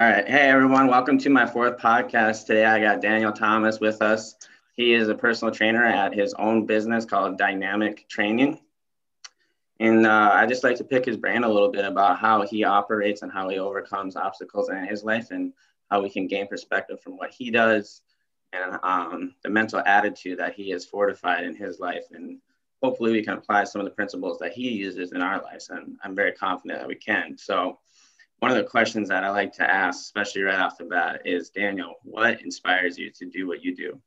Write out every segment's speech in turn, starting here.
All right. Hey, everyone. Welcome to my fourth podcast. Today, I got Daniel Thomas with us. He is a personal trainer at his own business called Dynamic Training. And uh, I just like to pick his brain a little bit about how he operates and how he overcomes obstacles in his life and how we can gain perspective from what he does and um, the mental attitude that he has fortified in his life. And hopefully, we can apply some of the principles that he uses in our lives. And I'm very confident that we can. So, one of the questions that I like to ask, especially right off the bat, is Daniel, what inspires you to do what you do?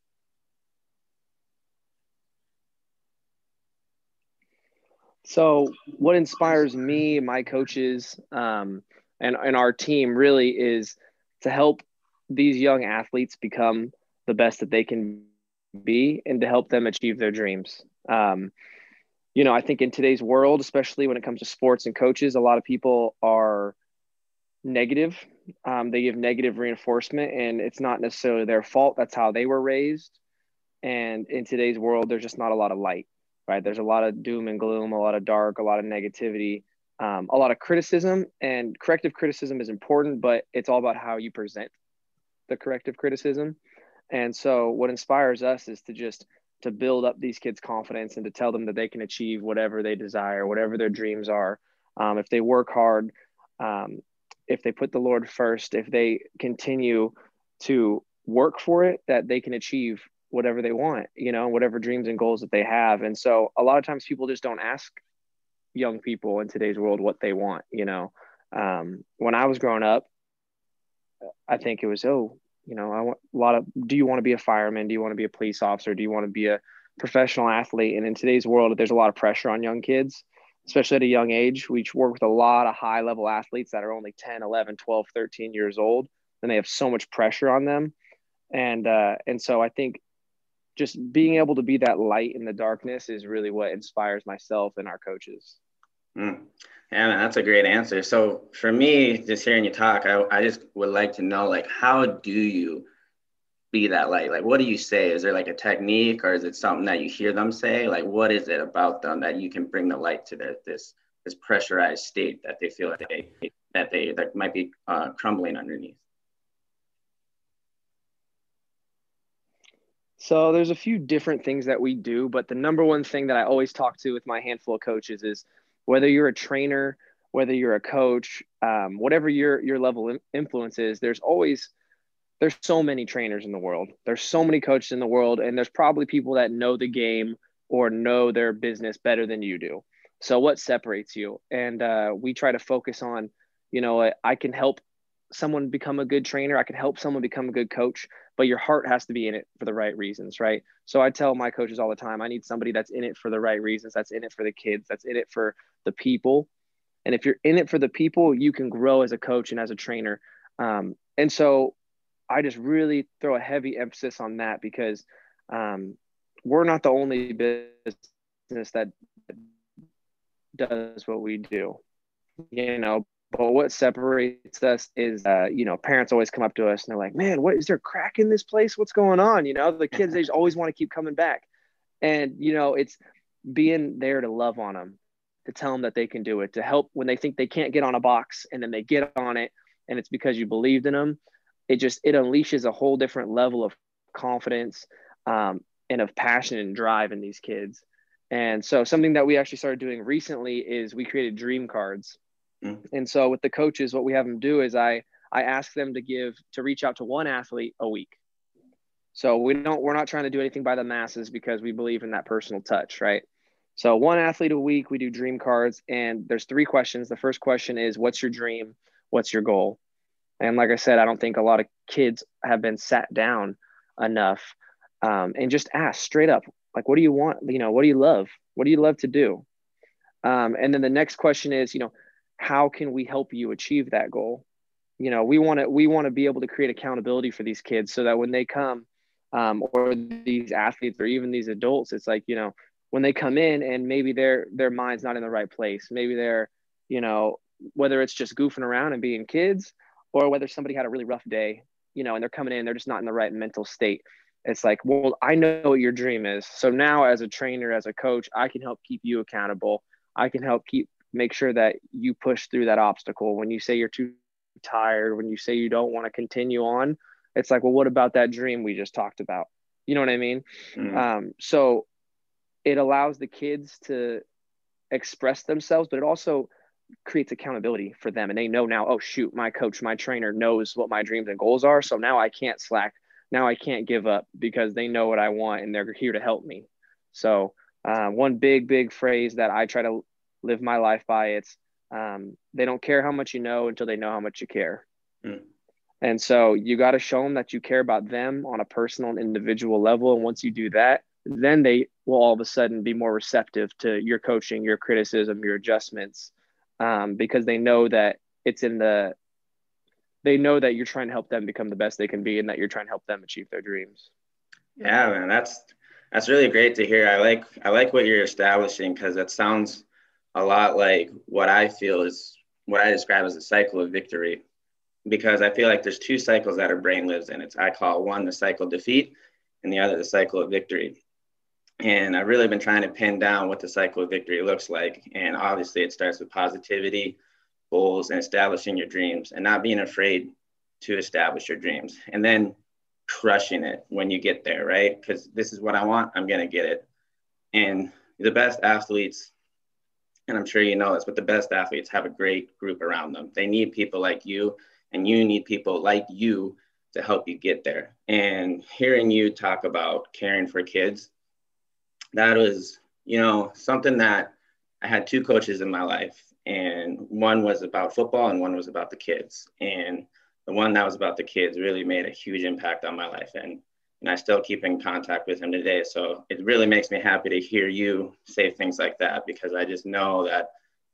So, what inspires me, my coaches, um, and, and our team really is to help these young athletes become the best that they can be and to help them achieve their dreams. Um, you know, I think in today's world, especially when it comes to sports and coaches, a lot of people are negative. Um, they give negative reinforcement, and it's not necessarily their fault. That's how they were raised. And in today's world, there's just not a lot of light, right? There's a lot of doom and gloom, a lot of dark, a lot of negativity, um, a lot of criticism. And corrective criticism is important, but it's all about how you present the corrective criticism. And so, what inspires us is to just to build up these kids' confidence and to tell them that they can achieve whatever they desire, whatever their dreams are. Um, if they work hard, um, if they put the Lord first, if they continue to work for it, that they can achieve whatever they want, you know, whatever dreams and goals that they have. And so a lot of times people just don't ask young people in today's world what they want, you know. Um, when I was growing up, I think it was, oh, you know, I want a lot of, do you want to be a fireman? Do you want to be a police officer? Do you want to be a professional athlete? And in today's world, there's a lot of pressure on young kids especially at a young age. We work with a lot of high level athletes that are only 10, 11, 12, 13 years old, and they have so much pressure on them. And, uh, and so I think just being able to be that light in the darkness is really what inspires myself and our coaches. Mm. Yeah, that's a great answer. So for me, just hearing you talk, I, I just would like to know, like, how do you be that light? Like, what do you say? Is there like a technique, or is it something that you hear them say? Like, what is it about them that you can bring the light to their, this this pressurized state that they feel that they that they that might be uh, crumbling underneath? So there's a few different things that we do, but the number one thing that I always talk to with my handful of coaches is whether you're a trainer, whether you're a coach, um, whatever your your level of influence is, there's always there's so many trainers in the world. There's so many coaches in the world, and there's probably people that know the game or know their business better than you do. So what separates you? And uh, we try to focus on, you know, I can help someone become a good trainer. I can help someone become a good coach, but your heart has to be in it for the right reasons, right? So I tell my coaches all the time, I need somebody that's in it for the right reasons. That's in it for the kids. That's in it for the people. And if you're in it for the people, you can grow as a coach and as a trainer. Um, and so I just really throw a heavy emphasis on that because um, we're not the only business that does what we do, you know. But what separates us is, uh, you know, parents always come up to us and they're like, "Man, what is there crack in this place? What's going on?" You know, the kids they just always want to keep coming back, and you know, it's being there to love on them, to tell them that they can do it, to help when they think they can't get on a box, and then they get on it, and it's because you believed in them it just it unleashes a whole different level of confidence um, and of passion and drive in these kids. And so something that we actually started doing recently is we created dream cards. Mm. and so with the coaches what we have them do is i i ask them to give to reach out to one athlete a week. So we don't we're not trying to do anything by the masses because we believe in that personal touch right? So one athlete a week we do dream cards and there's three questions. The first question is what's your dream? What's your goal and like I said, I don't think a lot of kids have been sat down enough um, and just asked straight up, like, what do you want? You know, what do you love? What do you love to do? Um, and then the next question is, you know, how can we help you achieve that goal? You know, we want to we want to be able to create accountability for these kids so that when they come, um, or these athletes or even these adults, it's like you know when they come in and maybe their their mind's not in the right place, maybe they're you know whether it's just goofing around and being kids or whether somebody had a really rough day, you know, and they're coming in, they're just not in the right mental state. It's like, well, I know what your dream is. So now as a trainer, as a coach, I can help keep you accountable. I can help keep make sure that you push through that obstacle. When you say you're too tired, when you say you don't want to continue on, it's like, well, what about that dream we just talked about? You know what I mean? Mm-hmm. Um, so it allows the kids to express themselves, but it also creates accountability for them. And they know now, oh, shoot, my coach, my trainer knows what my dreams and goals are. So now I can't slack. Now I can't give up because they know what I want and they're here to help me. So, uh, one big, big phrase that I try to live my life by it's um, they don't care how much you know until they know how much you care. Mm. And so you got to show them that you care about them on a personal and individual level. And once you do that, then they will all of a sudden be more receptive to your coaching, your criticism, your adjustments, um, because they know that it's in the, they know that you're trying to help them become the best they can be and that you're trying to help them achieve their dreams. Yeah, man, that's, that's really great to hear. I like, I like what you're establishing because it sounds a lot like what I feel is what I describe as a cycle of victory because I feel like there's two cycles that our brain lives in. It's I call one the cycle of defeat and the other the cycle of victory. And I've really been trying to pin down what the cycle of victory looks like. And obviously it starts with positivity, goals, and establishing your dreams and not being afraid to establish your dreams. And then crushing it when you get there, right? Because this is what I want, I'm gonna get it. And the best athletes, and I'm sure you know this, but the best athletes have a great group around them. They need people like you and you need people like you to help you get there. And hearing you talk about caring for kids, that was, you know, something that I had two coaches in my life, and one was about football and one was about the kids. And the one that was about the kids really made a huge impact on my life. And and I still keep in contact with him today. So it really makes me happy to hear you say things like that because I just know that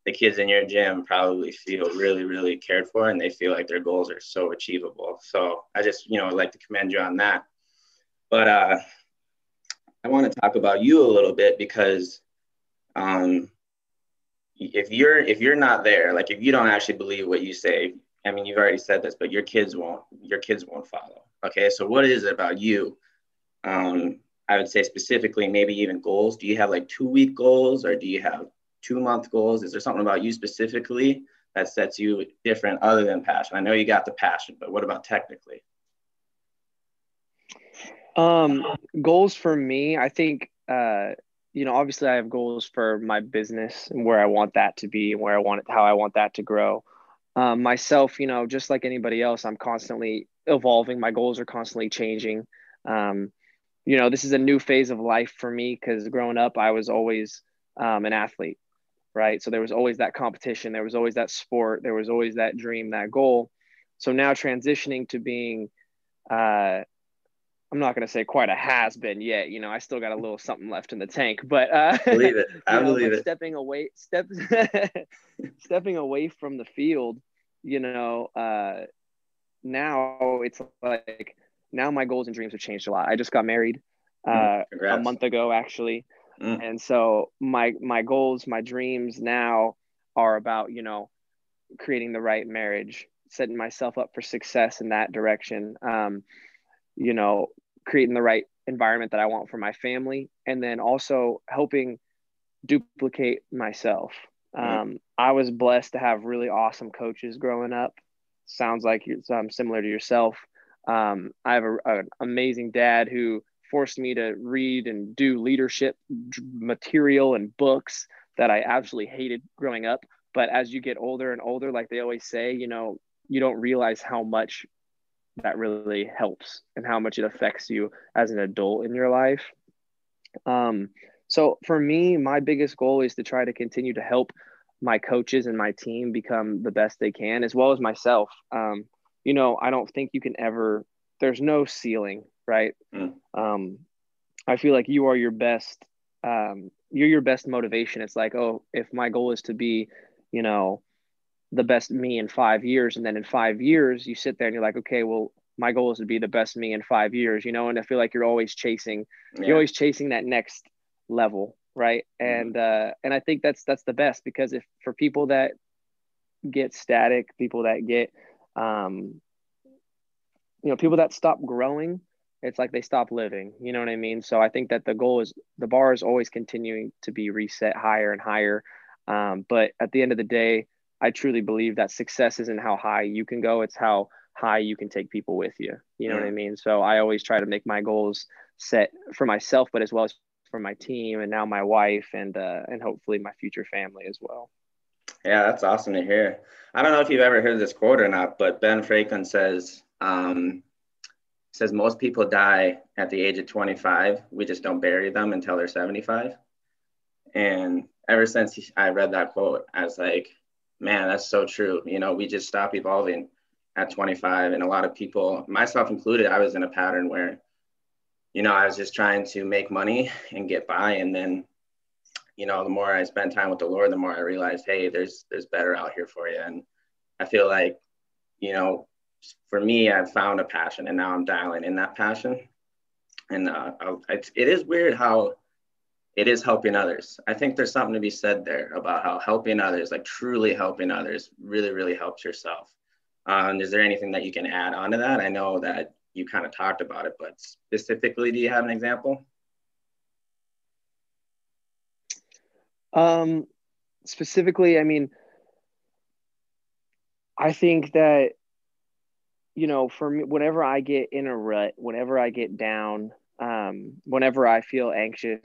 the kids in your gym probably feel really, really cared for and they feel like their goals are so achievable. So I just, you know, like to commend you on that. But uh, I want to talk about you a little bit because um, if you're if you're not there, like if you don't actually believe what you say, I mean, you've already said this, but your kids won't your kids won't follow. Okay, so what is it about you? Um, I would say specifically, maybe even goals. Do you have like two week goals, or do you have two month goals? Is there something about you specifically that sets you different other than passion? I know you got the passion, but what about technically? Um, goals for me, I think, uh, you know, obviously I have goals for my business and where I want that to be and where I want it, how I want that to grow. Um, myself, you know, just like anybody else, I'm constantly evolving. My goals are constantly changing. Um, you know, this is a new phase of life for me because growing up, I was always um, an athlete right? So there was always that competition, there was always that sport, there was always that dream, that goal. So now transitioning to being, uh, I'm not going to say quite a has been yet. You know, I still got a little something left in the tank, but uh, believe it. I know, believe it. Stepping away, step, stepping away from the field. You know, uh, now it's like now my goals and dreams have changed a lot. I just got married mm, uh, a month ago, actually. Mm. And so my my goals, my dreams now are about, you know, creating the right marriage, setting myself up for success in that direction. Um, you know, creating the right environment that I want for my family, and then also helping duplicate myself. Um, I was blessed to have really awesome coaches growing up. Sounds like you're um, similar to yourself. Um, I have a, an amazing dad who forced me to read and do leadership material and books that I absolutely hated growing up. But as you get older and older, like they always say, you know, you don't realize how much that really helps and how much it affects you as an adult in your life. Um, so for me, my biggest goal is to try to continue to help my coaches and my team become the best they can, as well as myself. Um, you know, I don't think you can ever, there's no ceiling right? Mm. Um, I feel like you are your best. Um, you're your best motivation. It's like, oh, if my goal is to be, you know, the best me in five years, and then in five years you sit there and you're like, okay, well, my goal is to be the best me in five years, you know, and I feel like you're always chasing, yeah. you're always chasing that next level, right? Mm. And uh, and I think that's that's the best because if for people that get static, people that get, um, you know, people that stop growing, it's like they stop living. You know what I mean? So I think that the goal is the bar is always continuing to be reset higher and higher. Um, but at the end of the day, I truly believe that success isn't how high you can go, it's how high you can take people with you. You know what I mean? So I always try to make my goals set for myself, but as well as for my team and now my wife and uh, and hopefully my future family as well. Yeah, that's awesome to hear. I don't know if you've ever heard this quote or not, but Ben Franklin says um, says most people die at the age of 25. We just don't bury them until they're 75. And ever since I read that quote, I was like, man, that's so true. You know, we just stop evolving at 25. And a lot of people, myself included, I was in a pattern where, you know, I was just trying to make money and get by. And then, you know, the more I spend time with the Lord, the more I realized, hey, there's there's better out here for you. And I feel like, you know, for me, I've found a passion and now I'm dialing in that passion. And uh, it's, it is weird how it is helping others. I think there's something to be said there about how helping others, like truly helping others, really, really helps yourself. Um, is there anything that you can add on to that? I know that you kind of talked about it, but specifically, do you have an example? Um, specifically, I mean, I think that, you know, for me, whenever I get in a rut, whenever I get down, um, whenever I feel anxious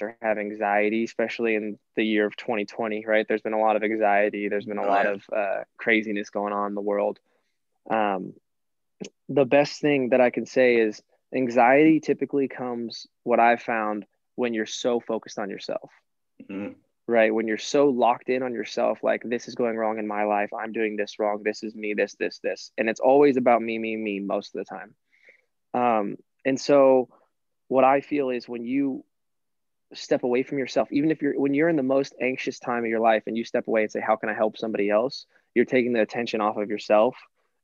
or have anxiety, especially in the year of 2020, right? There's been a lot of anxiety. There's been a lot of uh, craziness going on in the world. Um, the best thing that I can say is anxiety typically comes, what I've found, when you're so focused on yourself, mm-hmm. right? When you're so locked in on yourself, like this is going wrong in my life. I'm doing this wrong. This is me, this, this, this. And it's always about me, me, me most of the time. Um, and so, what I feel is when you step away from yourself. Even if you're when you're in the most anxious time of your life and you step away and say how can i help somebody else? you're taking the attention off of yourself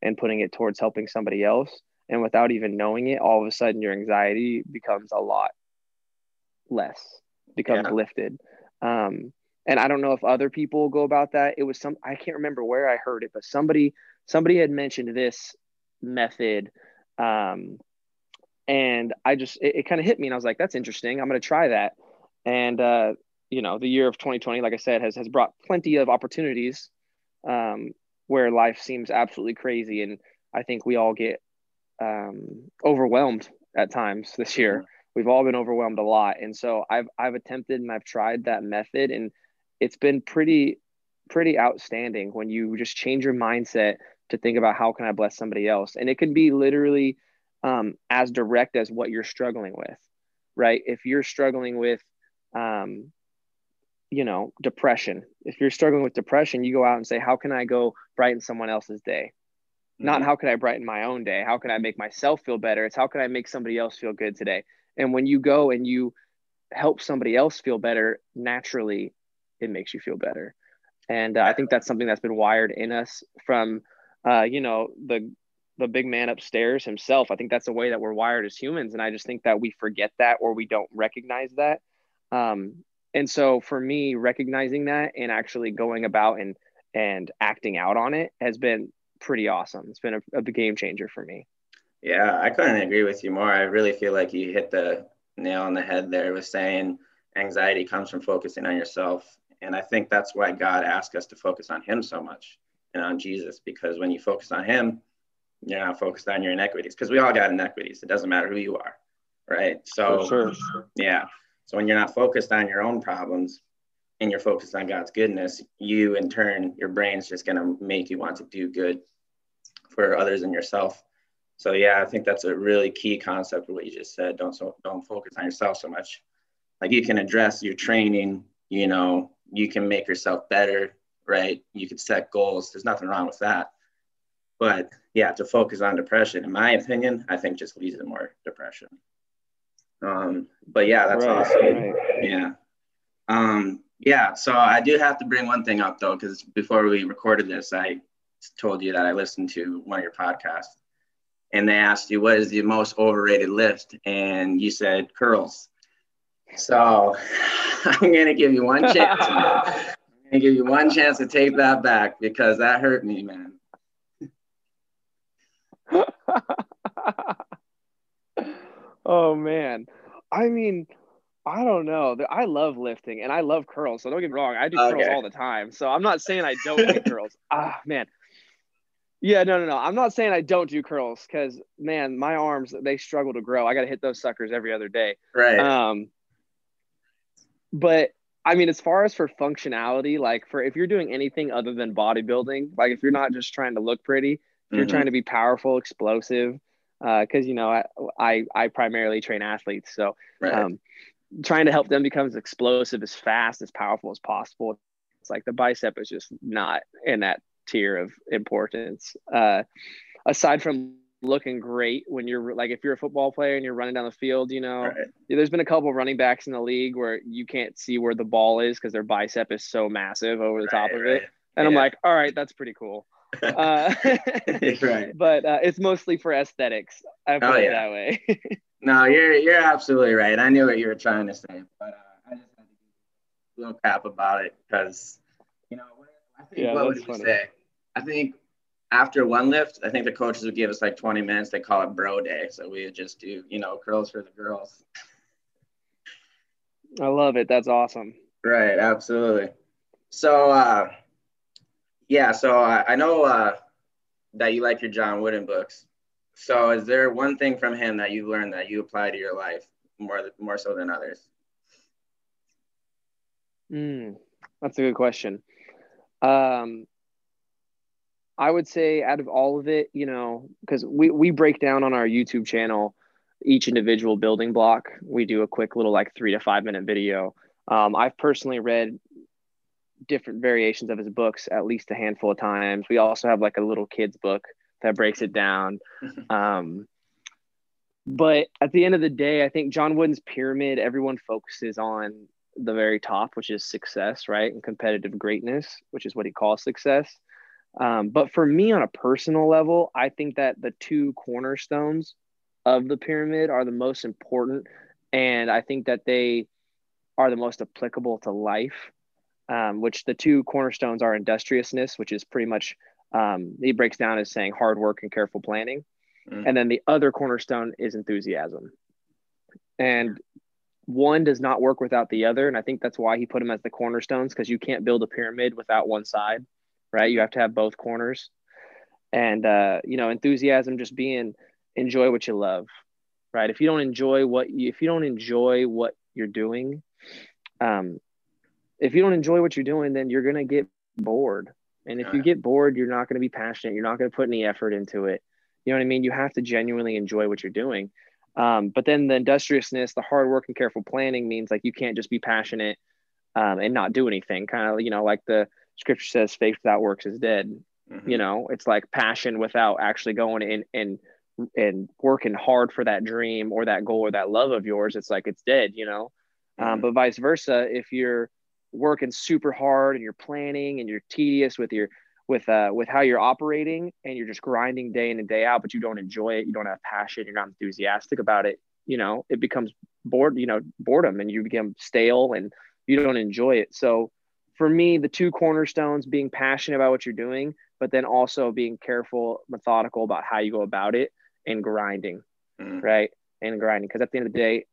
and putting it towards helping somebody else. And without even knowing it all of a sudden your anxiety becomes a lot less becomes yeah. lifted. Um, and i don't know if other people go about that. It was some i can't remember where i heard it but somebody somebody had mentioned this method um, and i just it, it kind of hit me and i was like that's interesting. I'm going to try that and uh, you know, the year of 2020, like I said, has has brought plenty of opportunities um, where life seems absolutely crazy, and I think we all get um, overwhelmed at times this year. We've all been overwhelmed a lot, and so I've I've attempted and I've tried that method, and it's been pretty pretty outstanding when you just change your mindset to think about how can I bless somebody else, and it can be literally um, as direct as what you're struggling with, right? If you're struggling with um, you know, depression. If you're struggling with depression, you go out and say, How can I go brighten someone else's day? Mm-hmm. Not how can I brighten my own day? How can I make myself feel better? It's how can I make somebody else feel good today? And when you go and you help somebody else feel better, naturally, it makes you feel better. And uh, I think that's something that's been wired in us from, uh, you know, the the big man upstairs himself. I think that's the way that we're wired as humans, and I just think that we forget that or we don't recognize that um, and so for me, recognizing that and actually going about and and acting out on it has been pretty awesome. It's been a, a game changer for me. Yeah, I couldn't agree with you more. I really feel like you hit the nail on the head there with saying anxiety comes from focusing on yourself. And I think that's why God asked us to focus on Him so much and on Jesus, because when you focus on Him, you're not focused on your inequities, because we all got inequities. It doesn't matter who you are, right? So, sure. yeah. So when you're not focused on your own problems and you're focused on God's goodness, you in turn, your brain's just going to make you want to do good for others and yourself. So yeah, I think that's a really key concept of what you just said. Don't so don't focus on yourself so much. Like you can address your training, you know, you can make yourself better, right? You can set goals. There's nothing wrong with that. But yeah, to focus on depression, in my opinion, I think just leads to more depression. Um, but yeah, that's right, awesome. Right. Yeah. Um, yeah. So I do have to bring one thing up though, because before we recorded this, I told you that I listened to one of your podcasts and they asked you what is the most overrated lift and you said curls so i'm going to give you one chance i'm going to give you one chance to take that back because that hurt me man Oh man. I mean, I don't know. I love lifting and I love curls. So don't get me wrong. I do okay. curls all the time. So I'm not saying I don't do curls. Ah, man. Yeah, no, no, no. I'm not saying I don't do curls because man, my arms they struggle to grow. I got to hit those suckers every other day. Right. Um. But I mean, as far as for functionality, like for if you're doing anything other than bodybuilding, like if you're not just trying to look pretty, if you're mm-hmm. trying to be powerful, explosive, because uh, you know I, I, I primarily train athletes, so right. um, trying to help them become as explosive, as fast, as powerful as possible. It's like the bicep is just not in that tier of importance. Uh, aside from looking great when you're like if you're a football player and you're running down the field, you know, right. there's been a couple running backs in the league where you can't see where the ball is because their bicep is so massive over the right, top of it. And yeah. I'm like, all right, that's pretty cool. Uh, right. But uh, it's mostly for aesthetics. I put oh, yeah. it that way. no, you're you're absolutely right. I knew what you were trying to say, but uh, I just had to be a little crap about it because you know I think yeah, what would you say? I think after one lift, I think the coaches would give us like 20 minutes. They call it bro day. So we would just do, you know, curls for the girls. I love it. That's awesome. Right. Absolutely. So, uh, yeah, so I, I know uh, that you like your John Wooden books. So is there one thing from him that you've learned that you apply to your life more, more so than others? Mm, that's a good question. Um, I would say out of all of it, you know, because we, we break down on our YouTube channel each individual building block. We do a quick little like three to five minute video. Um, I've personally read different variations of his books at least a handful of times. We also have like a little kids book that breaks it down. Um, but at the end of the day, I think John Wooden's pyramid, everyone focuses on the very top, which is success, right? And competitive greatness, which is what he calls success. Um, but for me, on a personal level, I think that the two cornerstones of the pyramid are the most important. And I think that they are the most applicable to life, um, which the two cornerstones are industriousness, which is pretty much, um, he breaks down as saying hard work and careful planning. Mm-hmm. And then the other cornerstone is enthusiasm. And one does not work without the other. And I think that's why he put them as the cornerstones because you can't build a pyramid without one side right? You have to have both corners. And, uh, you know, enthusiasm just being enjoy what you love, right? If you don't enjoy what you, if you don't enjoy what you're doing, um, if you don't enjoy what you're doing, then you're going to get bored. And if you get bored, you're not going to be passionate. You're not going to put any effort into it. You know what I mean? You have to genuinely enjoy what you're doing. Um, but then the industriousness, the hard work and careful planning means like you can't just be passionate um, and not do anything. Kind of, you know, like the scripture says faith without works is dead mm-hmm. you know it's like passion without actually going in and and working hard for that dream or that goal or that love of yours it's like it's dead you know um, mm-hmm. um, but vice versa if you're working super hard and you're planning and you're tedious with your with uh with how you're operating and you're just grinding day in and day out but you don't enjoy it you don't have passion you're not enthusiastic about it you know it becomes bored you know boredom and you become stale and you don't enjoy it so for me, the two cornerstones being passionate about what you're doing, but then also being careful, methodical about how you go about it and grinding, mm. right? And grinding. Because at the end of the day,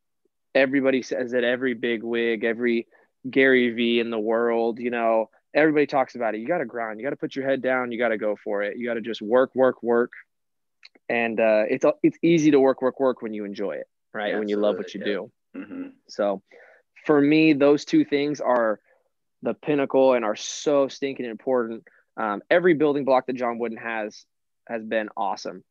everybody says that every big wig, every Gary Vee in the world, you know, everybody talks about it. You got to grind. You got to put your head down. You got to go for it. You got to just work, work, work. And uh, it's it's easy to work, work, work when you enjoy it, right? Absolutely, when you love what you yeah. do. Mm-hmm. So, for me, those two things are the pinnacle and are so stinking important. Um, every building block that John Wooden has has been awesome.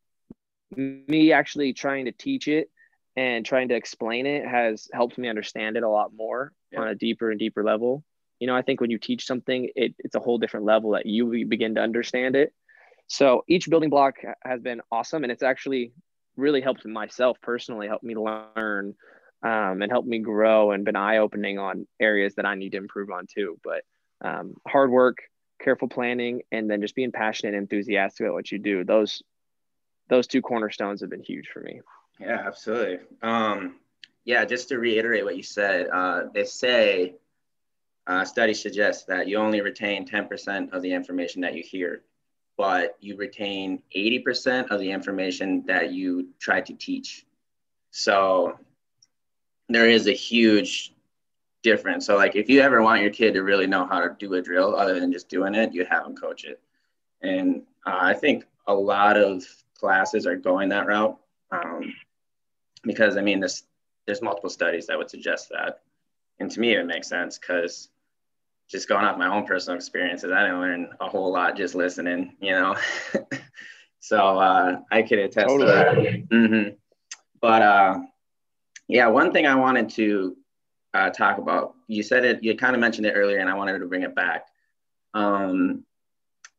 Me actually trying to teach it and trying to explain it has helped me understand it a lot more yeah. on a deeper and deeper level. You know, I think when you teach something, it, it's a whole different level that you begin to understand it. So each building block has been awesome, and it's actually really helped myself personally, helped me learn um, and helped me grow and been eye opening on areas that I need to improve on too. But um, hard work, careful planning, and then just being passionate and enthusiastic about what you do. Those those two cornerstones have been huge for me. Yeah, absolutely. Um, yeah, just to reiterate what you said, uh, they say uh, studies suggest that you only retain 10% of the information that you hear, but you retain 80% of the information that you try to teach. So there is a huge difference. So like if you ever want your kid to really know how to do a drill other than just doing it, you have them coach it. And uh, I think a lot of classes are going that route um, because I mean this there's multiple studies that would suggest that. And to me, it makes sense because just going off my own personal experiences, I didn't learn a whole lot just listening, you know. so uh, I could attest totally. to that. Mm-hmm. But uh, yeah, one thing I wanted to uh, talk about, you said it, you kind of mentioned it earlier, and I wanted to bring it back. Um,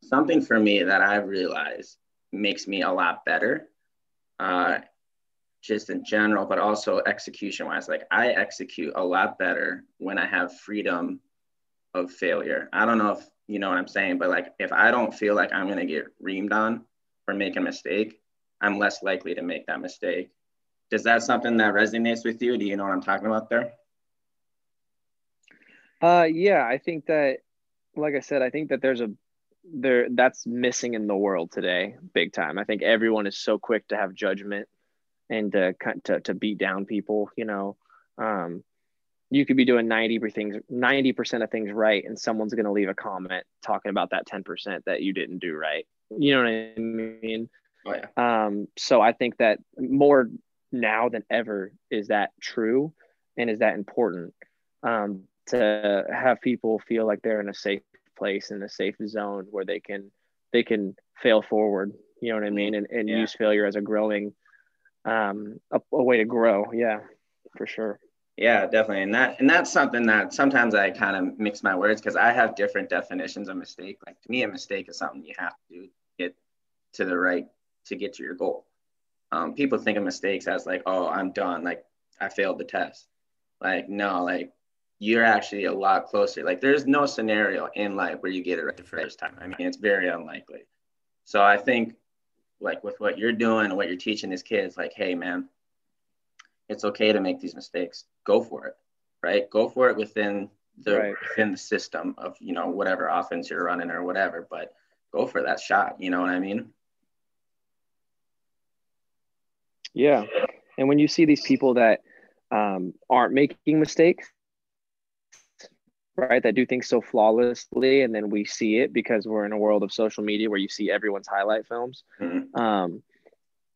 something for me that I've realized makes me a lot better, uh, just in general, but also execution wise. Like I execute a lot better when I have freedom of failure. I don't know if you know what I'm saying, but like if I don't feel like I'm to get reamed on for making a mistake, I'm less likely to make that mistake. Does that something that resonates with you? Do you know what I'm talking about there? Uh, yeah, I think that, like I said, I think that there's a there that's missing in the world today, big time. I think everyone is so quick to have judgment and to to, to beat down people. You know, um, you could be doing 90 things 90% of things right and someone's going to leave a comment talking about that 10% that you didn't do right you know what i mean oh, yeah. um, so i think that more now than ever is that true and is that important um, to have people feel like they're in a safe place in a safe zone where they can they can fail forward you know what i mean and, and yeah. use failure as a growing um, a, a way to grow yeah for sure yeah, definitely. And that and that's something that sometimes I kind of mix my words because I have different definitions of mistake. Like to me, a mistake is something you have to do to get to the right to get to your goal. Um, people think of mistakes as like, oh, I'm done. Like I failed the test. Like no, like you're actually a lot closer. Like there's no scenario in life where you get it right the first time. I mean, it's very unlikely. So I think like with what you're doing and what you're teaching these kids, like, hey man, it's okay to make these mistakes. Go for it, right? Go for it within the right. within the system of you know whatever offense you're running or whatever. But go for that shot. You know what I mean? Yeah, and when you see these people that um, aren't making mistakes, right? That do things so flawlessly, and then we see it because we're in a world of social media where you see everyone's highlight films. Mm-hmm. Um,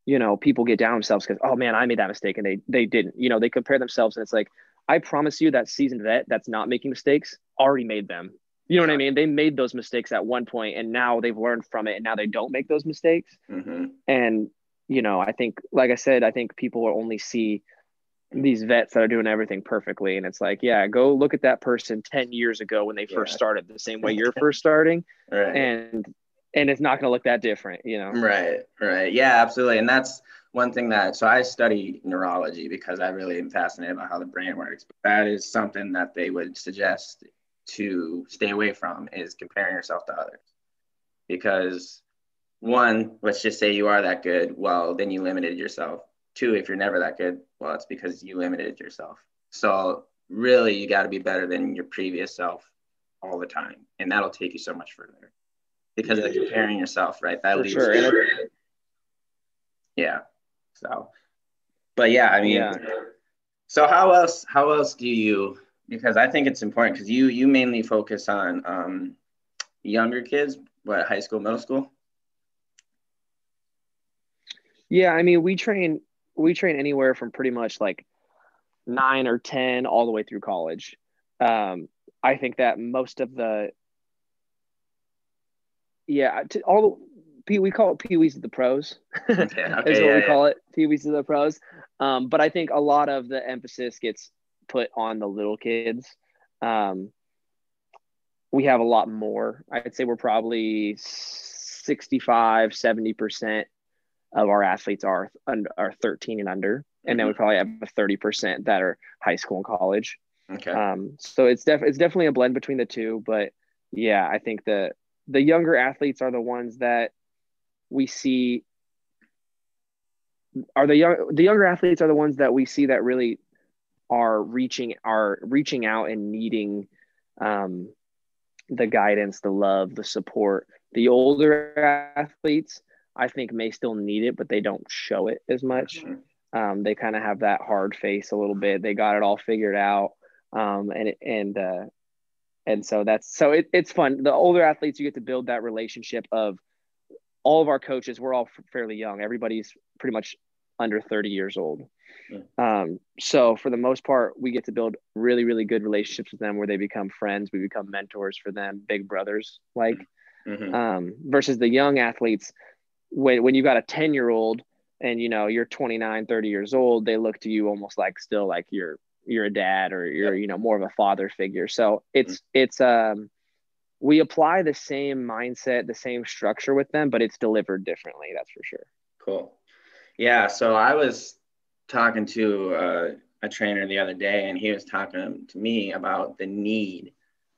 you know, people get down themselves because, oh man, I made that mistake and they they didn't. You know, they compare themselves and it's like, I promise you that seasoned vet that's not making mistakes already made them. You know what I mean? They made those mistakes at one point and now they've learned from it and now they don't make those mistakes. Mm-hmm. And, you know, I think, like I said, I think people will only see these vets that are doing everything perfectly. And it's like, yeah, go look at that person 10 years ago when they yeah. first started the same way you're first starting. right. And and it's not going to look that different, you know? Right, right. Yeah, absolutely. And that's one thing that, so I study neurology because I really am fascinated about how the brain works. But that is something that they would suggest to stay away from is comparing yourself to others. Because one, let's just say you are that good, well, then you limited yourself. Two, if you're never that good, well, it's because you limited yourself. So really, you got to be better than your previous self all the time. And that'll take you so much further because of comparing yourself, right? That For leads sure. to yeah. So, but yeah, I mean, yeah. so how else? How else do you? Because I think it's important because you you mainly focus on um, younger kids, what high school, middle school. Yeah, I mean, we train we train anywhere from pretty much like nine or ten all the way through college. Um, I think that most of the yeah, to, all the we call it Pee Wees of the pros. okay, okay, is what yeah, we yeah. call it, Pee Wees of the pros. Um, but I think a lot of the emphasis gets put on the little kids. Um, we have a lot more. I'd say we're probably 65, 70% of our athletes are are 13 and under. And then we mm-hmm. probably have 30% that are high school and college. Okay. Um, so it's def- it's definitely a blend between the two, but yeah, I think that the younger athletes are the ones that we see are the young the younger athletes are the ones that we see that really are reaching are reaching out and needing um, the guidance the love the support the older athletes i think may still need it but they don't show it as much mm-hmm. um, they kind of have that hard face a little bit they got it all figured out um, and and uh, and so that's so it, it's fun. The older athletes, you get to build that relationship of all of our coaches. We're all fairly young. Everybody's pretty much under 30 years old. Um, so for the most part, we get to build really, really good relationships with them where they become friends. We become mentors for them, big brothers, like mm-hmm. um, versus the young athletes. When, when you got a 10 year old and, you know, you're 29, 30 years old, they look to you almost like still like you're, you're a dad or you're, you know, more of a father figure. So it's, mm-hmm. it's, um, we apply the same mindset, the same structure with them, but it's delivered differently. That's for sure. Cool. Yeah. So I was talking to uh, a trainer the other day, and he was talking to me about the need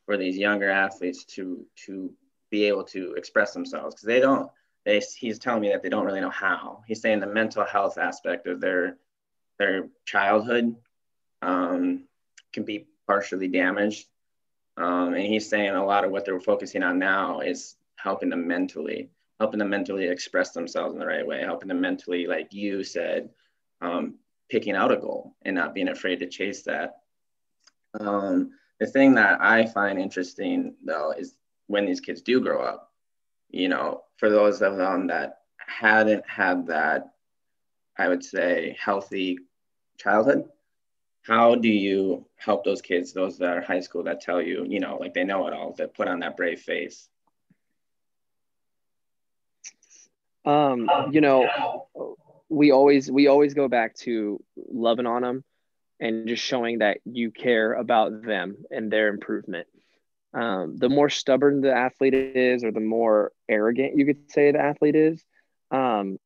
for these younger athletes to to be able to express themselves because they don't. They, he's telling me that they don't really know how. He's saying the mental health aspect of their their childhood um, can be partially damaged, um, and he's saying a lot of what they're focusing on now is helping them mentally, helping them mentally express themselves in the right way, helping them mentally, like you said, um, picking out a goal and not being afraid to chase that. Um, the thing that I find interesting though is when these kids do grow up, you know, for those of them that hadn't had that, I would say, healthy childhood, how do you help those kids, those that are high school that tell you, you know, like they know it all, that put on that brave face? Um, you know, we always we always go back to loving on them and just showing that you care about them and their improvement. Um, the more stubborn the athlete is, or the more arrogant you could say the athlete is, um,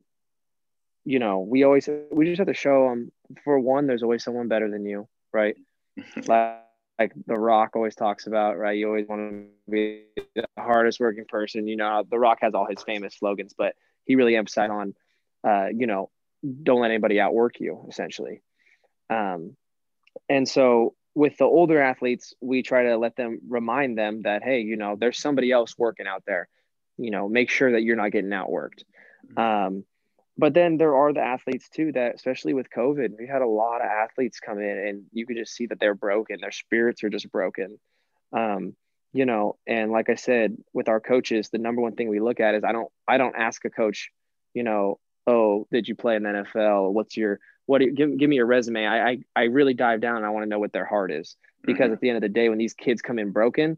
you know, we always we just have to show them. For one, there's always someone better than you, right? like, like The Rock always talks about, right? You always want to be the hardest working person. You know, The Rock has all his famous slogans, but he really emphasized on uh, you know, don't let anybody outwork you essentially. Um, and so with the older athletes, we try to let them remind them that, hey, you know, there's somebody else working out there. You know, make sure that you're not getting outworked. Mm-hmm. Um, but then there are the athletes too that, especially with COVID, we had a lot of athletes come in and you could just see that they're broken. Their spirits are just broken. Um, you know, and like I said, with our coaches, the number one thing we look at is I don't, I don't ask a coach, you know, oh, did you play in the NFL? What's your what? You, give give me your resume. I, I I really dive down. I want to know what their heart is because mm-hmm. at the end of the day, when these kids come in broken,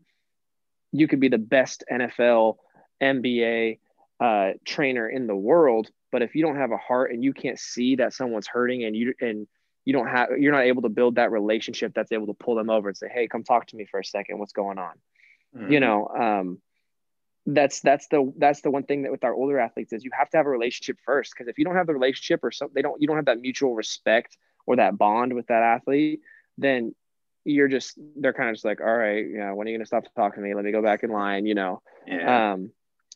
you could be the best NFL, NBA uh, trainer in the world, but if you don't have a heart and you can't see that someone's hurting and you and you don't have you're not able to build that relationship that's able to pull them over and say hey come talk to me for a second what's going on mm-hmm. you know um, that's that's the that's the one thing that with our older athletes is you have to have a relationship first because if you don't have the relationship or something they don't you don't have that mutual respect or that bond with that athlete then you're just they're kind of just like all right you know when are you going to stop talking to me? Let me go back in line you know? Yeah. um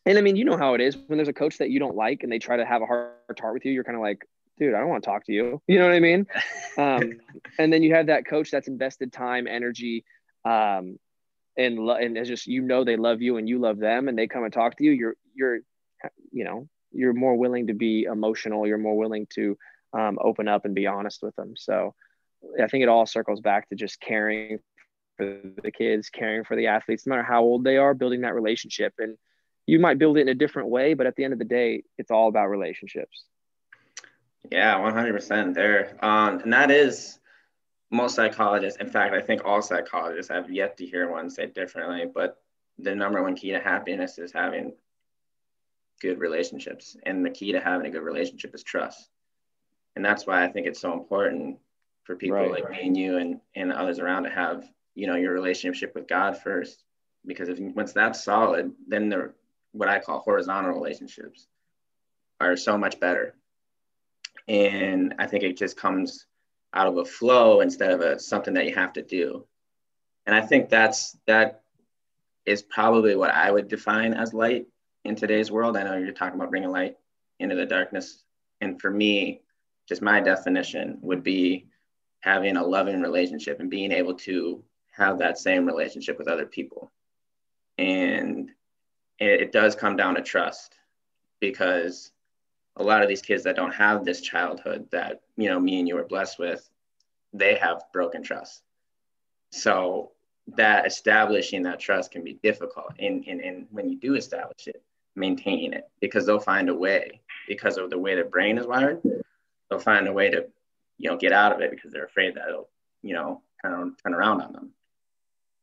and i mean you know how it is. When there's a coach that you don't like and they try to have a heart to heart with you you're kind of like dude i don't want to talk to you. You know what i mean? Um and then you have that coach that's invested time energy um and lo- and it's just you know they love you and you love them and they come and talk to you you're you're you know you're more willing to be emotional you're more willing to um, open up and be honest with them. So i think it all circles back to just caring for the kids caring for the athletes no matter how old they are building that relationship. And you might build it in a different way but at the end of the day it's all about relationships. Yeah 100% there. Um, and that is most psychologists, in fact, I think all psychologists have yet to hear one say differently, but the number one key to happiness is having good relationships. And the key to having a good relationship is trust. And that's why I think it's so important for people right. like me and you and, and others around to have, you know, your relationship with God first. Because if once that's solid, then the what I call horizontal relationships are so much better. And I think it just comes out of a flow instead of a something that you have to do. And I think that's that is probably what I would define as light in today's world. I know you're talking about bringing light into the darkness. And for me, just my definition would be having a loving relationship and being able to have that same relationship with other people. And it, does come down to trust because a lot of these kids that don't have this childhood that you know me and you were blessed with they have broken trust So that establishing that trust can be difficult. And, and, and when you do establish it, maintaining it because they'll find a way because of the way their brain is wired. They'll find a way to, you know, get out of it because they're afraid that it'll, you know, turn, turn around on them.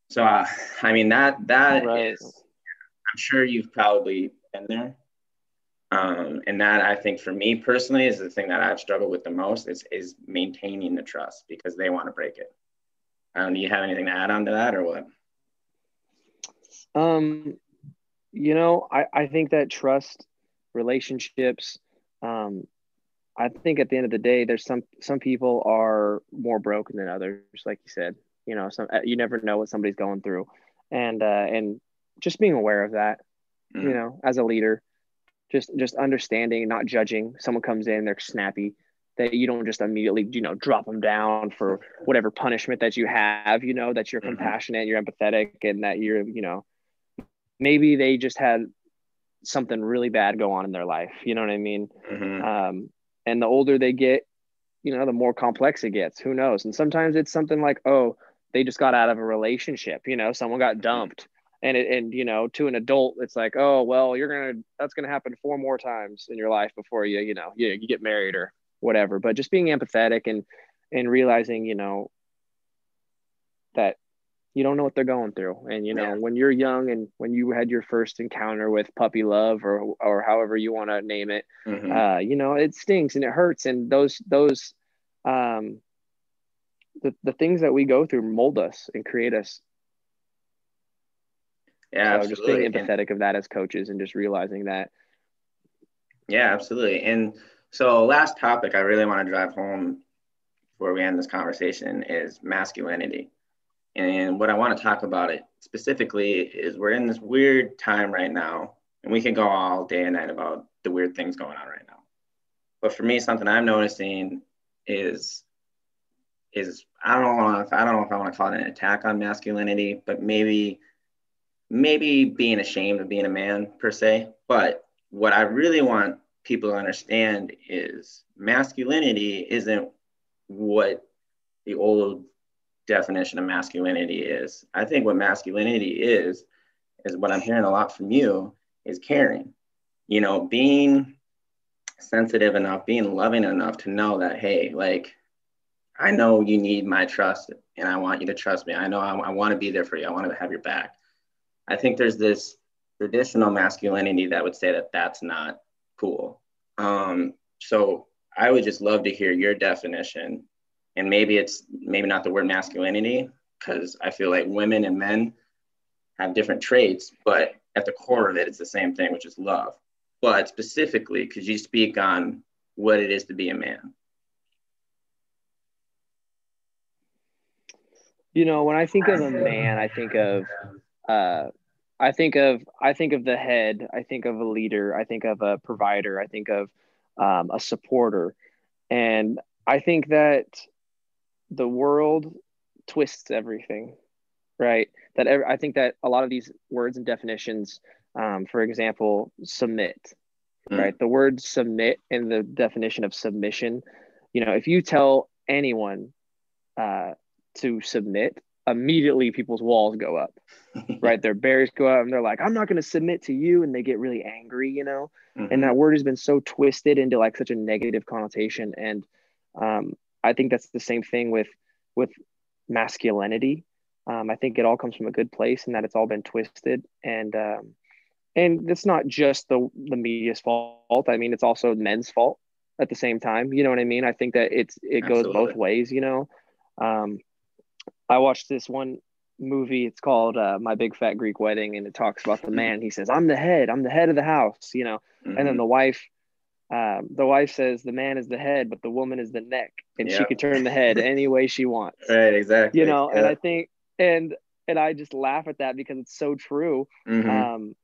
So, uh, I mean, that, that right. is, I'm sure you've probably been there. Um, and that I think for me personally is the thing that I've struggled with the most is, is maintaining the trust because they want to break it. Um, do you have anything to add on to that or what? Um, you know, I, I think that trust, relationships, um, I think at the end of the day, there's some some people are more broken than others, like you said. You know, some you never know what somebody's going through, and uh, and just being aware of that, mm. you know, as a leader, just just understanding, not judging. Someone comes in, they're snappy that you don't just immediately you know drop them down for whatever punishment that you have you know that you're mm-hmm. compassionate you're empathetic and that you're you know maybe they just had something really bad go on in their life you know what i mean mm-hmm. um, and the older they get you know the more complex it gets who knows and sometimes it's something like oh they just got out of a relationship you know someone got dumped and it, and you know to an adult it's like oh well you're gonna that's gonna happen four more times in your life before you you know you, you get married or whatever but just being empathetic and and realizing you know that you don't know what they're going through and you know yeah. when you're young and when you had your first encounter with puppy love or or however you want to name it mm-hmm. uh, you know it stings and it hurts and those those um the, the things that we go through mold us and create us yeah so just being empathetic and, of that as coaches and just realizing that yeah absolutely and so, last topic I really want to drive home before we end this conversation is masculinity. And what I want to talk about it specifically is we're in this weird time right now, and we can go all day and night about the weird things going on right now. But for me, something I'm noticing is is I don't know if I don't know if I want to call it an attack on masculinity, but maybe maybe being ashamed of being a man per se. But what I really want people to understand is masculinity isn't what the old definition of masculinity is. I think what masculinity is, is what I'm hearing a lot from you, is caring. You know, being sensitive enough, being loving enough to know that, hey, like, I know you need my trust and I want you to trust me. I know I, I want to be there for you. I want to have your back. I think there's this traditional masculinity that would say that that's not cool. Um, so I would just love to hear your definition. And maybe it's maybe not the word masculinity, because I feel like women and men have different traits, but at the core of it, it's the same thing, which is love. But specifically, could you speak on what it is to be a man? You know, when I think of a man, I think of uh, I think of I think of the head. I think of a leader. I think of a provider. I think of um, a supporter, and I think that the world twists everything, right? That every, I think that a lot of these words and definitions, um, for example, submit, mm. right? The word submit and the definition of submission. You know, if you tell anyone uh, to submit, immediately people's walls go up, right? Their barriers go up and they're like, I'm not going to submit to you. And they get really angry, you know? Mm-hmm. And that word has been so twisted into like such a negative connotation. And um, I think that's the same thing with, with masculinity. Um, I think it all comes from a good place and that it's all been twisted. And, um, and it's not just the, the media's fault. I mean, it's also men's fault at the same time. You know what I mean? I think that it's, it Absolutely. goes both ways, you know? Um, I watched this one movie. It's called uh, My Big Fat Greek Wedding, and it talks about the mm-hmm. man. He says, "I'm the head. I'm the head of the house," you know. Mm-hmm. And then mm-hmm. the wife, um, the wife says, "The man is the head, but the woman is the neck, and yep. she can turn the head any way she wants." Right. Exactly. You know. Yeah. And I think, and and I just laugh at that because it's so true. Mm-hmm. Um,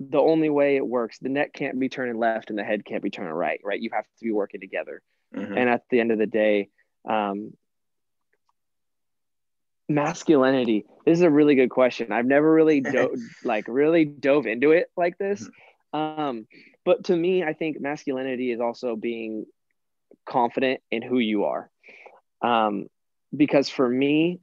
the only way it works, the neck can't be turning left and the head can't be turning right. Right. You have to be working together. Mm-hmm. And at the end of the day, um, masculinity this is a really good question i've never really do- like really dove into it like this mm-hmm. um but to me i think masculinity is also being confident in who you are um because for me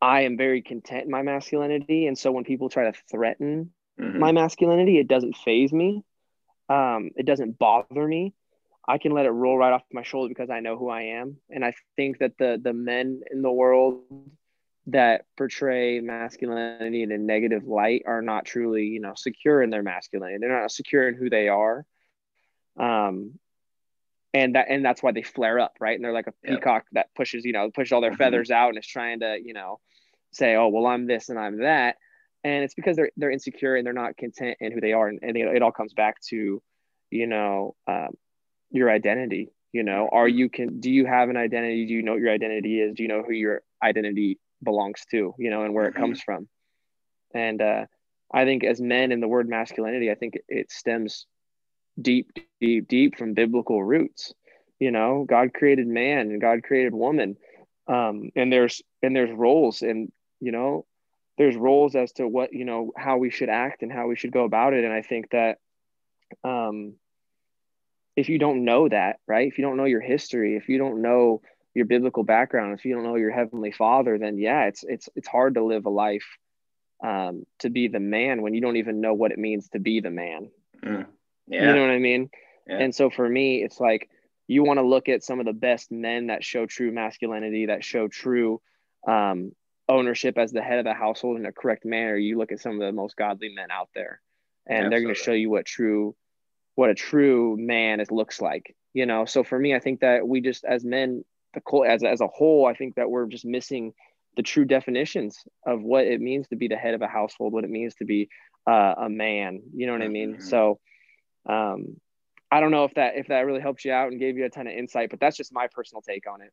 I am very content in my masculinity. And so when people try to threaten mm-hmm. my masculinity, it doesn't faze me. Um, it doesn't bother me. I can let it roll right off my shoulder because I know who I am. And I think that the the men in the world that portray masculinity in a negative light are not truly, you know, secure in their masculinity. They're not secure in who they are. Um, and that and that's why they flare up, right? And they're like a peacock that pushes, you know, pushes all their mm-hmm. feathers out and is trying to, you know, say, oh, well, I'm this and I'm that. And it's because they're they're insecure and they're not content in who they are, and, and it, it all comes back to, you know, um, your identity. You know, are you can do you have an identity? Do you know what your identity is? Do you know who your identity belongs to? You know, and where it mm-hmm. comes from. And uh, I think as men in the word masculinity, I think it stems deep, deep, deep from biblical roots. You know, God created man and God created woman. Um, and there's and there's roles and you know, there's roles as to what, you know, how we should act and how we should go about it. And I think that um if you don't know that, right? If you don't know your history, if you don't know your biblical background, if you don't know your heavenly father, then yeah, it's it's it's hard to live a life um, to be the man when you don't even know what it means to be the man. Mm. Yeah. You know what I mean? Yeah. And so for me, it's like you want to look at some of the best men that show true masculinity, that show true um, ownership as the head of the household in a correct manner. You look at some of the most godly men out there, and Absolutely. they're going to show you what true, what a true man is looks like. You know. So for me, I think that we just as men, the as as a whole, I think that we're just missing the true definitions of what it means to be the head of a household, what it means to be uh, a man. You know what I mean? Mm-hmm. So um, I don't know if that if that really helped you out and gave you a ton of insight, but that's just my personal take on it.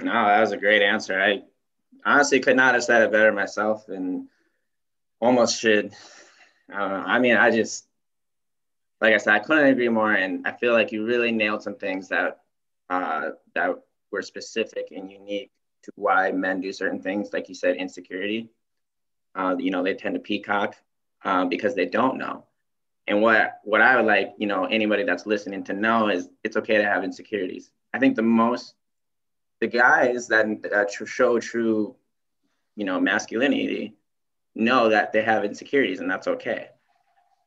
No, that was a great answer. I honestly could not have said it better myself, and almost should. I don't know. I mean, I just like I said, I couldn't agree more, and I feel like you really nailed some things that uh, that were specific and unique to why men do certain things. Like you said, insecurity. Uh, you know, they tend to peacock uh, because they don't know. And what what I would like, you know, anybody that's listening to know is it's okay to have insecurities. I think the most the guys that, that show true, you know, masculinity know that they have insecurities and that's okay.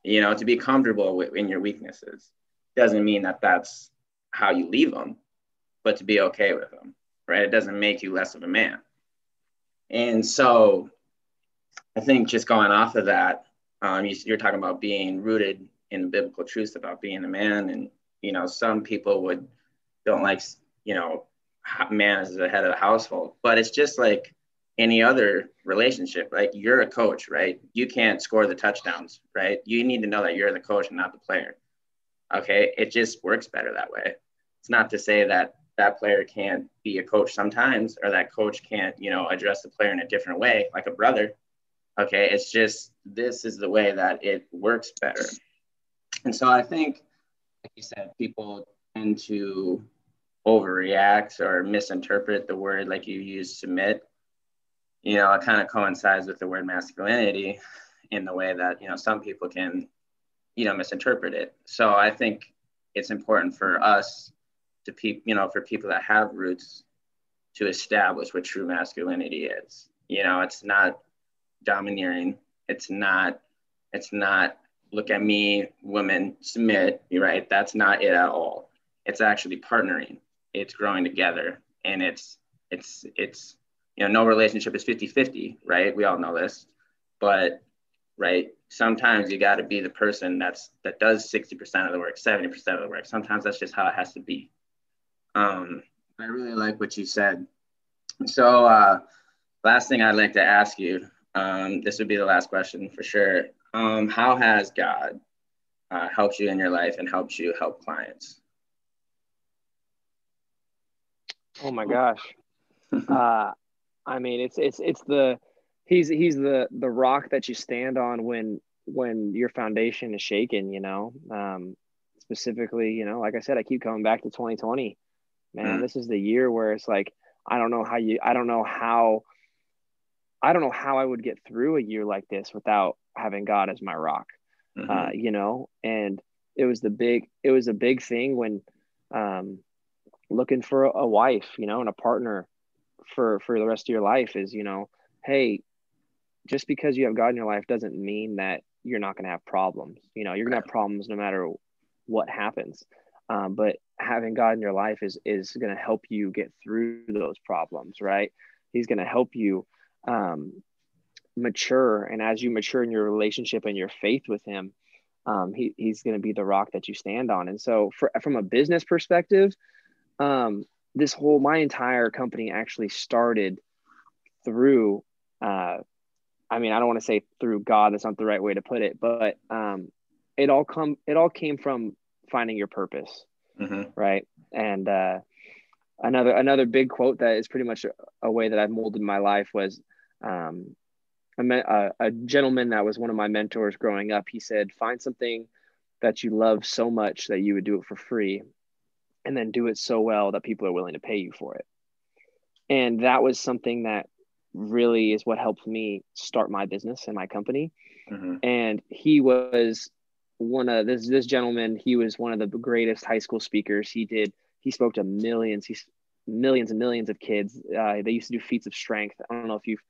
You know, to be comfortable with, in your weaknesses doesn't mean that that's how you leave them, but to be okay with them, right? It doesn't make you less of a man. And so I think just going off of that, um, you, you're talking about being rooted in biblical truths about being a man, and you know, some people would don't like, you know, man as the head of the household, but it's just like any other relationship. Like you're a coach, right? You can't score the touchdowns, right? You need to know that you're the coach and not the player. Okay, it just works better that way. It's not to say that that player can't be a coach sometimes or that coach can't you know address the player in a different way like a brother Okay, it's just this is the way that it works better. And so I think, like you said, people tend to overreact or misinterpret the word like you use submit. You know, it kind of coincides with the word masculinity in the way that, you know, some people can, you know, misinterpret it. So I think it's important for us to people, you know, for people that have roots to establish what true masculinity is. You know, it's not domineering. It's not, it's not look at me, women, submit, right? That's not it at all. It's actually partnering. It's growing together. And it's, it's, it's, you know, no relationship is 50 50, right? We all know this. But, right, sometimes you got to be the person that's, that does 60% of the work, 70% of the work. Sometimes that's just how it has to be. Um, I really like what you said. So, uh, last thing I'd like to ask you um, this would be the last question for sure. Um, how has God uh, helped you in your life and helped you help clients? Oh my gosh. uh, I mean, it's it's it's the he's he's the the rock that you stand on when when your foundation is shaken. You know, um, specifically, you know, like I said, I keep coming back to 2020. Man, mm this is the year where it's like I don't know how you I don't know how I don't know how I would get through a year like this without having God as my rock. Mm-hmm. Uh, you know, and it was the big it was a big thing when um, looking for a, a wife, you know, and a partner for for the rest of your life is, you know, hey, just because you have God in your life doesn't mean that you're not going to have problems. You know, you're going to have problems no matter what happens. Um, but having God in your life is is going to help you get through those problems, right? He's going to help you um, mature, and as you mature in your relationship and your faith with Him, um, he, he's going to be the rock that you stand on. And so, for, from a business perspective, um, this whole my entire company actually started through. Uh, I mean, I don't want to say through God. That's not the right way to put it, but um, it all come it all came from finding your purpose, mm-hmm. right? And uh, another another big quote that is pretty much a, a way that I've molded my life was um, a, a gentleman that was one of my mentors growing up. He said, "Find something that you love so much that you would do it for free, and then do it so well that people are willing to pay you for it." And that was something that really is what helped me start my business and my company. Mm-hmm. And he was one of this this gentleman he was one of the greatest high school speakers he did he spoke to millions he's millions and millions of kids uh, they used to do feats of strength i don't know if you've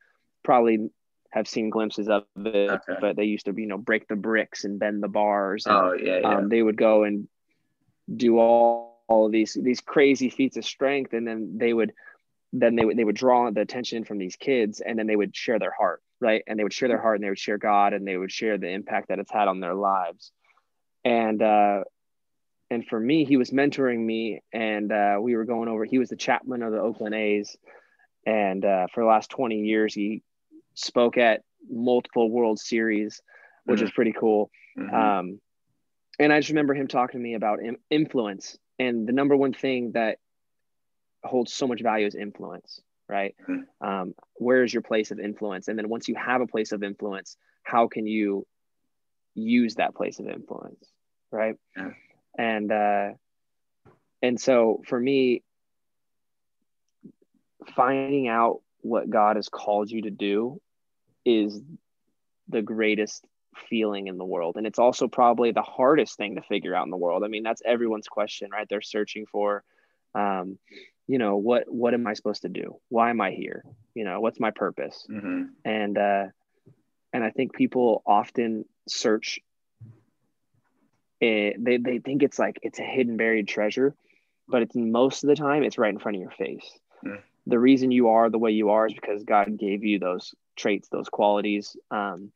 probably have seen glimpses of it okay. but they used to you know break the bricks and bend the bars and, oh yeah, yeah. Um, they would go and do all, all of these these crazy feats of strength and then they would then they would they would draw the attention from these kids and then they would share their heart right and they would share their heart and they would share god and they would share the impact that it's had on their lives and uh, and for me, he was mentoring me, and uh, we were going over. He was the chaplain of the Oakland A's, and uh, for the last twenty years, he spoke at multiple World Series, which mm-hmm. is pretty cool. Mm-hmm. Um, and I just remember him talking to me about influence, and the number one thing that holds so much value is influence, right? Mm-hmm. Um, where is your place of influence? And then once you have a place of influence, how can you use that place of influence right yeah. and uh and so for me finding out what god has called you to do is the greatest feeling in the world and it's also probably the hardest thing to figure out in the world. I mean that's everyone's question right? They're searching for um you know what what am i supposed to do? Why am i here? You know what's my purpose? Mm-hmm. and uh and i think people often search it, they, they think it's like it's a hidden buried treasure but it's most of the time it's right in front of your face. Mm. the reason you are the way you are is because god gave you those traits those qualities um,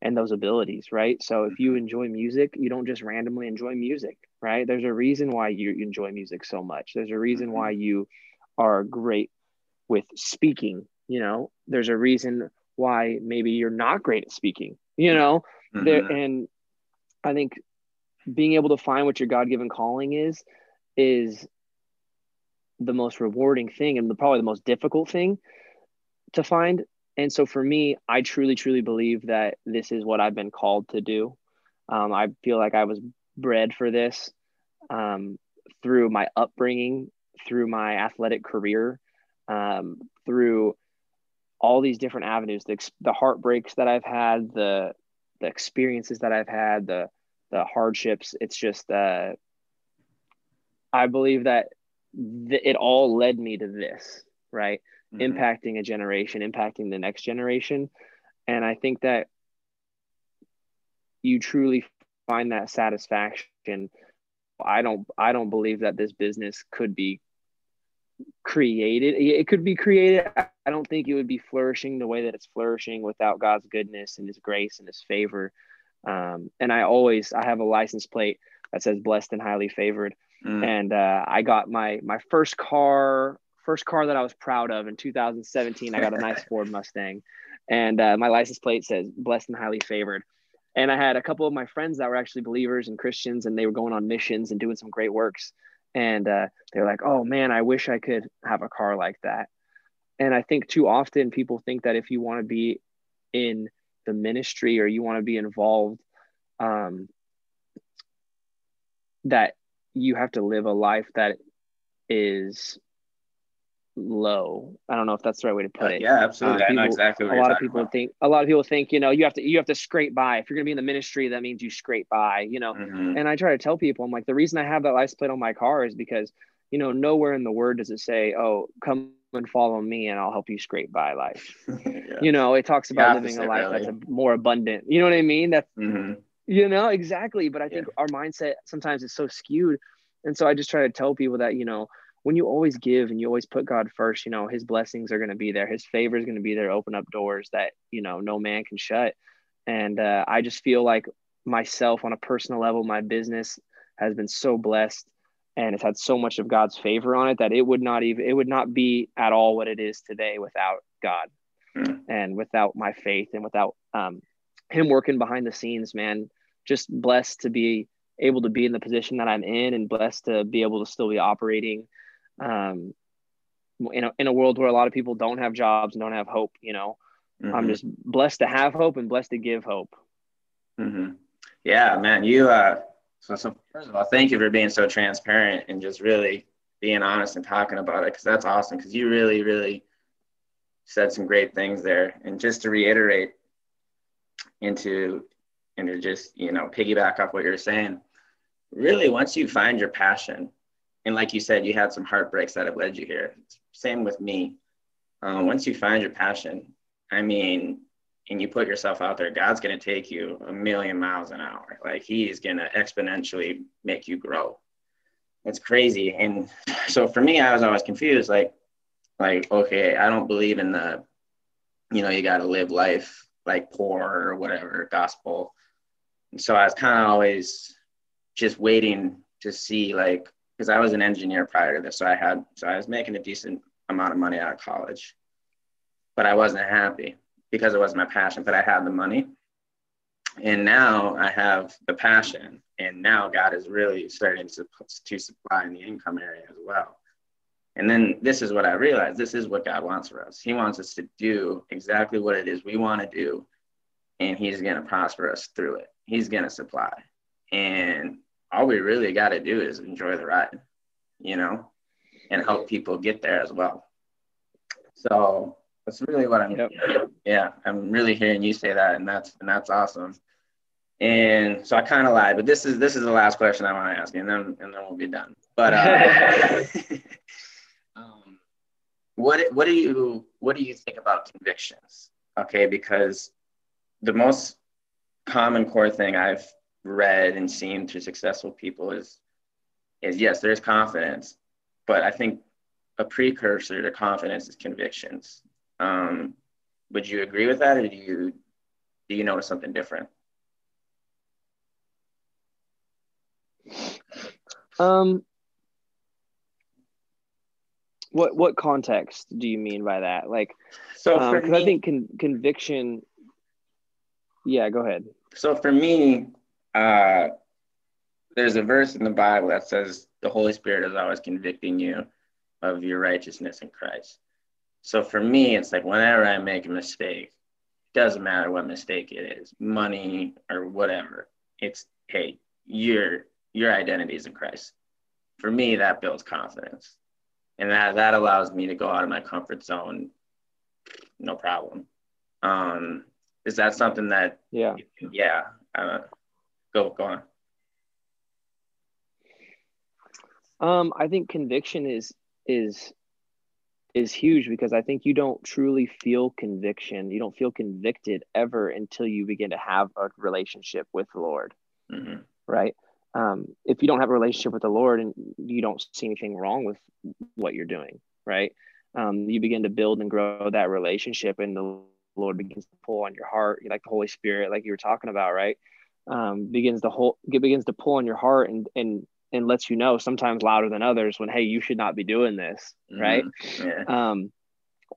and those abilities right? So if you enjoy music you don't just randomly enjoy music right? There's a reason why you enjoy music so much. There's a reason why mm-hmm. you are great with speaking you know? There's a reason why maybe you're not great at speaking you know? Mm-hmm. there and i think being able to find what your god-given calling is is the most rewarding thing and the, probably the most difficult thing to find and so for me i truly truly believe that this is what i've been called to do um, i feel like i was bred for this um, through my upbringing through my athletic career um, through all these different avenues the, the heartbreaks that i've had the the experiences that i've had the the hardships. It's just, uh, I believe that th- it all led me to this, right? Mm-hmm. Impacting a generation, impacting the next generation. And I think that you truly find that satisfaction. I don't, I don't believe that this business could be created. It could be created. I don't think it would be flourishing the way that it's flourishing without God's goodness and His grace and His favor. Um, and I always I have a license plate that says blessed and highly favored. Mm. And uh, I got my my first car first car that I was proud of in 2017. I got a nice Ford Mustang, and uh, my license plate says blessed and highly favored. And I had a couple of my friends that were actually believers and Christians, and they were going on missions and doing some great works. And uh, they're like, "Oh man, I wish I could have a car like that." And I think too often people think that if you want to be in the ministry or you want to be involved um, that you have to live a life that is low. I don't know if that's the right way to put it. Yeah, absolutely. Uh, people, I know exactly. a lot of people about. think. A lot of people think you know you have to you have to scrape by. If you're going to be in the ministry, that means you scrape by. You know. Mm-hmm. And I try to tell people, I'm like, the reason I have that license plate on my car is because you know nowhere in the word does it say, oh, come and follow me and I'll help you scrape by life. yeah. You know, it talks about living a life really. that's a, more abundant. You know what I mean? That's mm-hmm. you know, exactly. But I think yeah. our mindset sometimes is so skewed. And so I just try to tell people that, you know, when you always give and you always put God first, you know, his blessings are going to be there. His favor is going to be there, open up doors that, you know, no man can shut. And uh, I just feel like myself on a personal level, my business has been so blessed and it's had so much of God's favor on it that it would not even it would not be at all what it is today without God mm. and without my faith and without um, Him working behind the scenes. Man, just blessed to be able to be in the position that I'm in, and blessed to be able to still be operating um, in a in a world where a lot of people don't have jobs and don't have hope. You know, mm-hmm. I'm just blessed to have hope and blessed to give hope. Mm-hmm. Yeah, man, you uh so, so first of all, thank you for being so transparent and just really being honest and talking about it because that's awesome. Because you really, really said some great things there. And just to reiterate, into and to just you know piggyback off what you're saying, really once you find your passion, and like you said, you had some heartbreaks that have led you here. Same with me. Um, once you find your passion, I mean, and you put yourself out there, God's going to take you a million miles an hour. Like He's going to exponentially make you grow. It's crazy. And so for me, I was always confused. Like, like okay, I don't believe in the, you know, you got to live life like poor or whatever gospel. And so I was kind of always just waiting to see like because I was an engineer prior to this, so I had so I was making a decent amount of money out of college, but I wasn't happy because it wasn't my passion, but I had the money. And now I have the passion. And now God is really starting to, to supply in the income area as well. And then this is what I realized this is what God wants for us. He wants us to do exactly what it is we want to do. And He's going to prosper us through it. He's going to supply. And all we really got to do is enjoy the ride, you know, and help people get there as well. So that's really what I'm. Yep. Yeah, I'm really hearing you say that, and that's and that's awesome. And so I kind of lied, but this is this is the last question I want to ask and then and then we'll be done. But uh, um, what what do you what do you think about convictions? Okay, because the most common core thing I've read and seen through successful people is is yes, there's confidence, but I think a precursor to confidence is convictions. Um, would you agree with that, or do you do you notice something different? Um, what what context do you mean by that? Like, so um, I think con- conviction. Yeah, go ahead. So for me, uh, there's a verse in the Bible that says the Holy Spirit is always convicting you of your righteousness in Christ. So for me, it's like whenever I make a mistake, doesn't matter what mistake it is, money or whatever. It's hey, your your identity is in Christ. For me, that builds confidence, and that that allows me to go out of my comfort zone, no problem. Um, is that something that yeah yeah uh, go go on. Um, I think conviction is is is huge because I think you don't truly feel conviction. You don't feel convicted ever until you begin to have a relationship with the Lord, mm-hmm. right? Um, if you don't have a relationship with the Lord and you don't see anything wrong with what you're doing, right? Um, you begin to build and grow that relationship, and the Lord begins to pull on your heart, like the Holy Spirit, like you were talking about, right? Um, begins to hold, begins to pull on your heart and and and lets you know sometimes louder than others when hey you should not be doing this mm-hmm. right yeah. um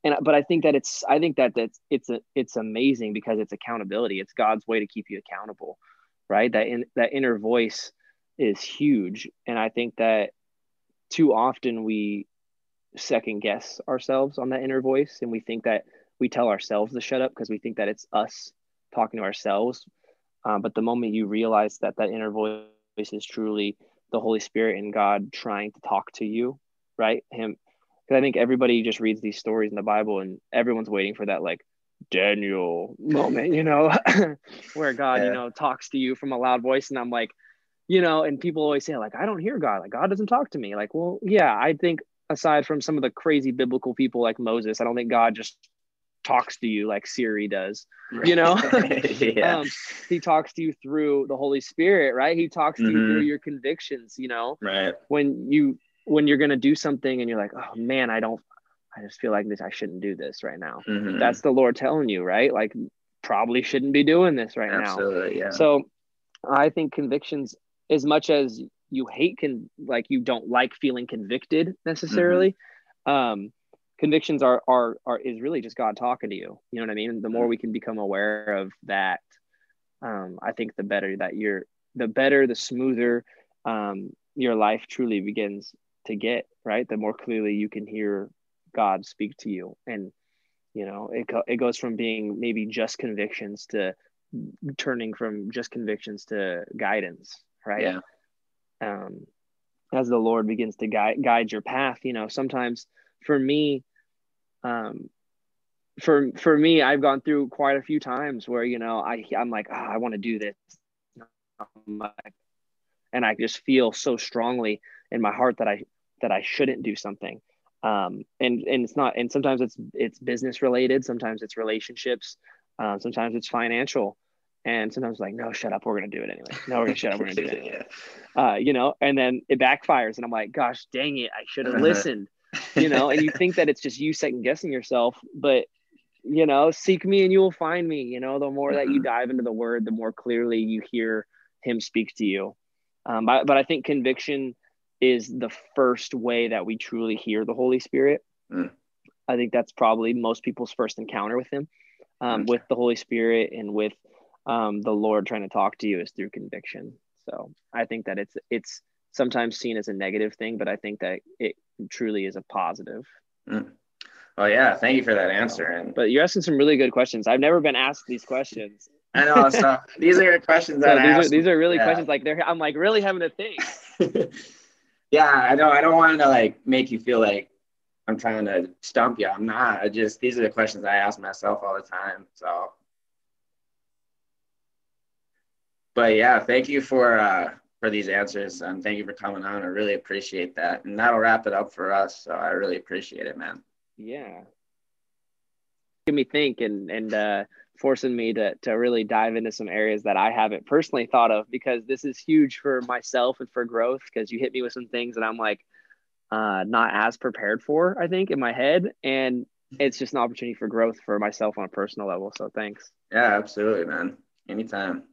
and but i think that it's i think that that's it's a it's amazing because it's accountability it's god's way to keep you accountable right that in that inner voice is huge and i think that too often we second guess ourselves on that inner voice and we think that we tell ourselves to shut up because we think that it's us talking to ourselves um, but the moment you realize that that inner voice is truly the Holy Spirit and God trying to talk to you, right? Him, because I think everybody just reads these stories in the Bible and everyone's waiting for that like Daniel moment, you know, where God, yeah. you know, talks to you from a loud voice. And I'm like, you know, and people always say, like, I don't hear God. Like, God doesn't talk to me. Like, well, yeah, I think aside from some of the crazy biblical people like Moses, I don't think God just talks to you like Siri does. You know, yeah. um, he talks to you through the Holy Spirit, right? He talks to mm-hmm. you through your convictions. You know, right? When you when you're gonna do something and you're like, oh man, I don't, I just feel like this. I shouldn't do this right now. Mm-hmm. That's the Lord telling you, right? Like, probably shouldn't be doing this right Absolutely, now. Yeah. So, I think convictions, as much as you hate can like you don't like feeling convicted necessarily. Mm-hmm. Um, convictions are are are is really just God talking to you. You know what I mean? The more we can become aware of that, um, I think the better that you're, the better, the smoother um, your life truly begins to get. Right, the more clearly you can hear God speak to you, and you know it it goes from being maybe just convictions to turning from just convictions to guidance. Right. Yeah. Um, as the Lord begins to guide guide your path, you know, sometimes for me, um, for for me, I've gone through quite a few times where you know I I'm like oh, I want to do this, and I just feel so strongly in my heart that I that I shouldn't do something. Um, and and it's not and sometimes it's it's business related, sometimes it's relationships, um, sometimes it's financial, and sometimes like no shut up we're gonna do it anyway. No we're gonna shut up we're gonna do it anyway. uh, you know and then it backfires and i'm like gosh dang it i should have listened you know, and you think that it's just you second guessing yourself, but you know, seek me and you will find me. You know, the more mm-hmm. that you mm-hmm. dive into the word, the more clearly you hear him speak to you. Um, but, but I think conviction is the first way that we truly hear the Holy Spirit. Mm. I think that's probably most people's first encounter with him, um, with the Holy Spirit and with um, the Lord trying to talk to you is through conviction. So I think that it's it's sometimes seen as a negative thing, but I think that it truly is a positive. Mm. Oh yeah, thank you for that answer. And but you're asking some really good questions. I've never been asked these questions. I know. So these are questions that so these, are, these are really yeah. questions like they're. I'm like really having to think. yeah, I don't. I don't want to like make you feel like I'm trying to stump you. I'm not. I just these are the questions I ask myself all the time. So. But yeah, thank you for uh, for these answers and thank you for coming on. I really appreciate that. And that'll wrap it up for us. So I really appreciate it, man. Yeah. Give me think and and uh, forcing me to to really dive into some areas that I haven't personally thought of because this is huge for myself and for growth because you hit me with some things that I'm like uh, not as prepared for, I think, in my head. And it's just an opportunity for growth for myself on a personal level. So thanks. Yeah, absolutely, man. Anytime.